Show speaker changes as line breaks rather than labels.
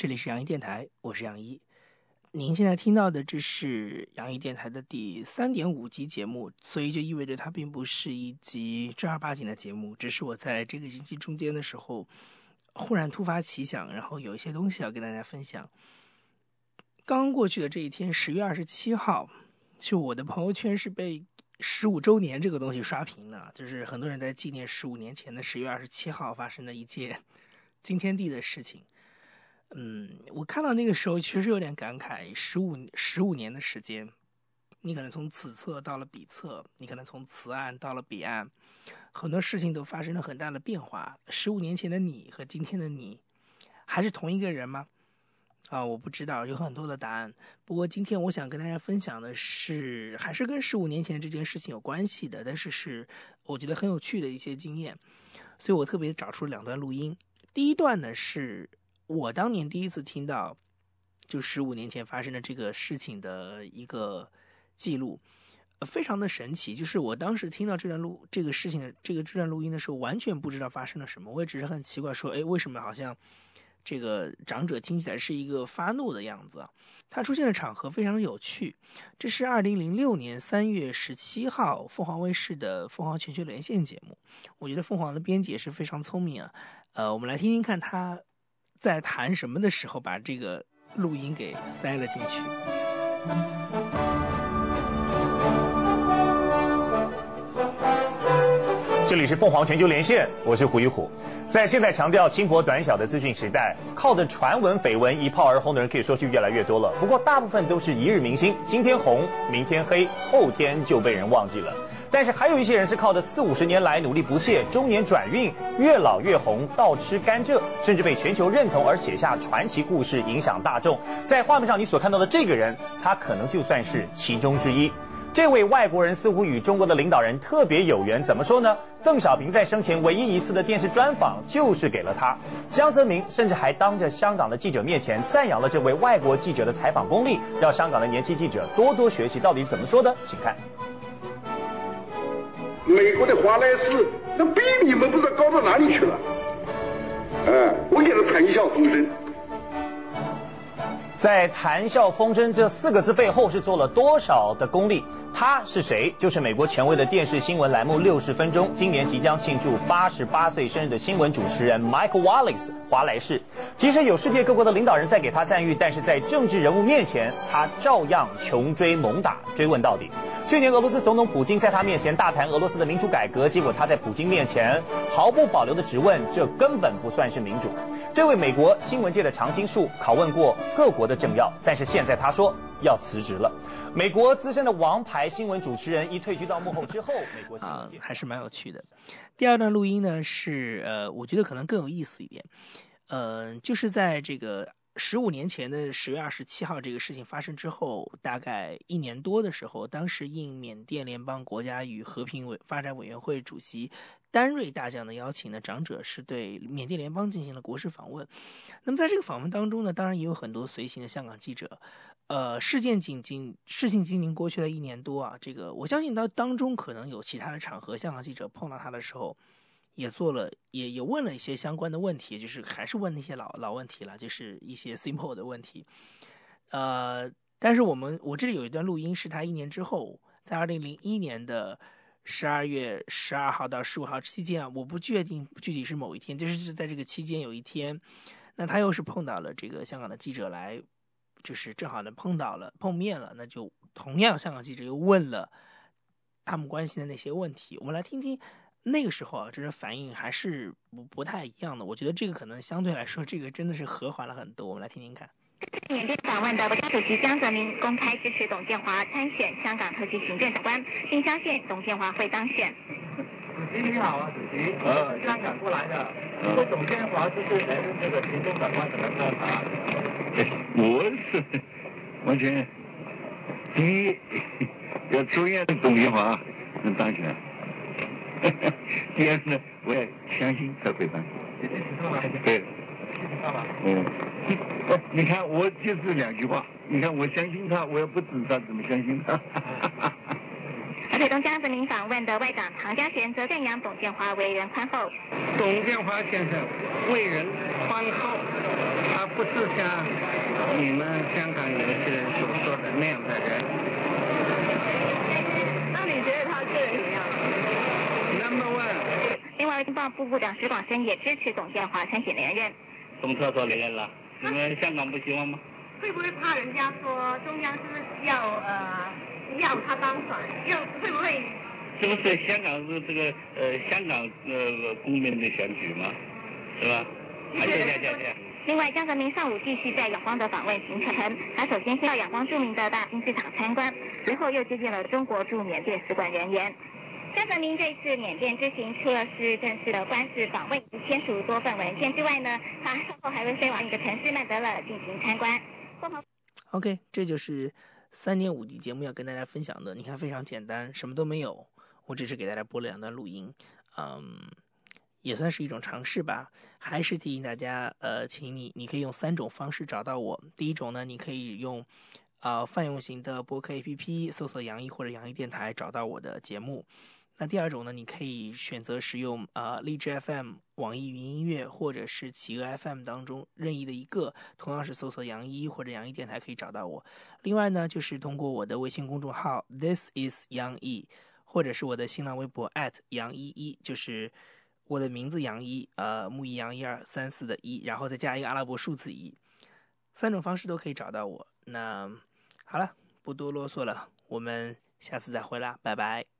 这里是杨一电台，我是杨一。您现在听到的这是杨一电台的第三点五集节目，所以就意味着它并不是一集正儿八经的节目，只是我在这个星期中间的时候，忽然突发奇想，然后有一些东西要跟大家分享。刚过去的这一天，十月二十七号，就我的朋友圈是被十五周年这个东西刷屏的，就是很多人在纪念十五年前的十月二十七号发生的一件惊天地的事情。嗯，我看到那个时候确实有点感慨，十五十五年的时间，你可能从此侧到了彼侧，你可能从此岸到了彼岸，很多事情都发生了很大的变化。十五年前的你和今天的你，还是同一个人吗？啊，我不知道，有很多的答案。不过今天我想跟大家分享的是，还是跟十五年前这件事情有关系的，但是是我觉得很有趣的一些经验，所以我特别找出两段录音。第一段呢是。我当年第一次听到，就十五年前发生的这个事情的一个记录，非常的神奇。就是我当时听到这段录这个事情的这个这段录音的时候，完全不知道发生了什么。我也只是很奇怪，说，哎，为什么好像这个长者听起来是一个发怒的样子啊？他出现的场合非常的有趣。这是二零零六年三月十七号，凤凰卫视的《凤凰全球连线》节目。我觉得凤凰的编辑也是非常聪明啊。呃，我们来听听看他。在谈什么的时候，把这个录音给塞了进去。
这里是凤凰全球连线，我是胡一虎。在现在强调轻薄短小的资讯时代，靠着传闻绯闻一炮而红的人可以说是越来越多了。不过大部分都是一日明星，今天红，明天黑，后天就被人忘记了。但是还有一些人是靠着四五十年来努力不懈，中年转运，越老越红，倒吃甘蔗，甚至被全球认同而写下传奇故事，影响大众。在画面上你所看到的这个人，他可能就算是其中之一。这位外国人似乎与中国的领导人特别有缘，怎么说呢？邓小平在生前唯一一次的电视专访就是给了他。江泽民甚至还当着香港的记者面前赞扬了这位外国记者的采访功力，让香港的年轻记者多多学习。到底是怎么说的？请看。
美国的华莱士，那比你们不知道高到哪里去了。嗯，我给他谈笑风生。
在“谈笑风生”这四个字背后是做了多少的功力？他是谁？就是美国权威的电视新闻栏目《六十分钟》今年即将庆祝八十八岁生日的新闻主持人 Michael Wallace 华莱士。即使有世界各国的领导人在给他赞誉，但是在政治人物面前，他照样穷追猛打，追问到底。去年俄罗斯总统普京在他面前大谈俄罗斯的民主改革，结果他在普京面前毫不保留的质问，这根本不算是民主。这位美国新闻界的常青树，拷问过各国的政要，但是现在他说要辞职了。美国资深的王牌新闻主持人一退居到幕后之后，美国新闻
还是蛮有趣的。第二段录音呢是呃，我觉得可能更有意思一点，呃，就是在这个。十五年前的十月二十七号，这个事情发生之后，大概一年多的时候，当时应缅甸联邦国家与和平委发展委员会主席丹瑞大将的邀请呢，长者是对缅甸联邦进行了国事访问。那么在这个访问当中呢，当然也有很多随行的香港记者。呃，事件仅仅事情仅仅过去了一年多啊，这个我相信到当中可能有其他的场合，香港记者碰到他的时候。也做了，也也问了一些相关的问题，就是还是问那些老老问题了，就是一些 simple 的问题。呃，但是我们我这里有一段录音，是他一年之后，在二零零一年的十二月十二号到十五号期间啊，我不确定具体是某一天，就是是在这个期间有一天，那他又是碰到了这个香港的记者来，就是正好呢碰到了碰面了，那就同样香港记者又问了他们关心的那些问题，我们来听听。那个时候啊，这种反应还是不不太一样的。我觉得这个可能相对来说，这个真的是和缓了很多。我们来听听看。
缅甸访问的国家主席江泽民公开支持董建华参选香港特区行政长官，并相信董建华会当选。
主席你好啊，主席，呃，香港过来的，说董建华就是来这个行政长官怎么看法？
我是完全第一要祝愿董建华能当选。第二呢，我也相信他会办。对。嗯。你看，我就是两句话。你看，我相信他，我要不支持他，怎么相信他？
而且，东江泽民访问的外长唐家贤则赞扬董建华为人宽厚。
董建华先生为人宽厚，他不不是像你们香港有些人所说的那样的人。
那你觉得他个人怎么样另外，经贸副部长石广生也支持董建华参选连任。
董特说连任了，你们香港不希望吗？
会不会怕人家说中央是不是要呃要他当选？要会不会？
这不是香港是这个呃香港呃公民的选举吗？是吧？谢谢谢谢。
另外，江泽民上午继续在仰光的访问行程，他首先先到仰光著名的大兴市场参观，随后又接见了中国驻缅甸使馆人员。江泽民这次缅甸之行，除了是正式的官事访问及签署多份文件之外呢，他稍后还会飞往一个城市曼德勒进行参观。
OK，这就是三点五集节目要跟大家分享的。你看，非常简单，什么都没有，我只是给大家播了两段录音，嗯，也算是一种尝试吧。还是提醒大家，呃，请你你可以用三种方式找到我。第一种呢，你可以用啊泛用型的播客 APP 搜索“杨毅”或者“杨毅电台”找到我的节目。那第二种呢，你可以选择使用啊荔枝 FM、网易云音乐或者是企鹅 FM 当中任意的一个，同样是搜索杨一或者杨一电台可以找到我。另外呢，就是通过我的微信公众号 This is 杨一，或者是我的新浪微博 at 杨一一，就是我的名字杨一，呃木易杨一二三四的一，然后再加一个阿拉伯数字一，三种方式都可以找到我。那好了，不多啰嗦了，我们下次再会啦，拜拜。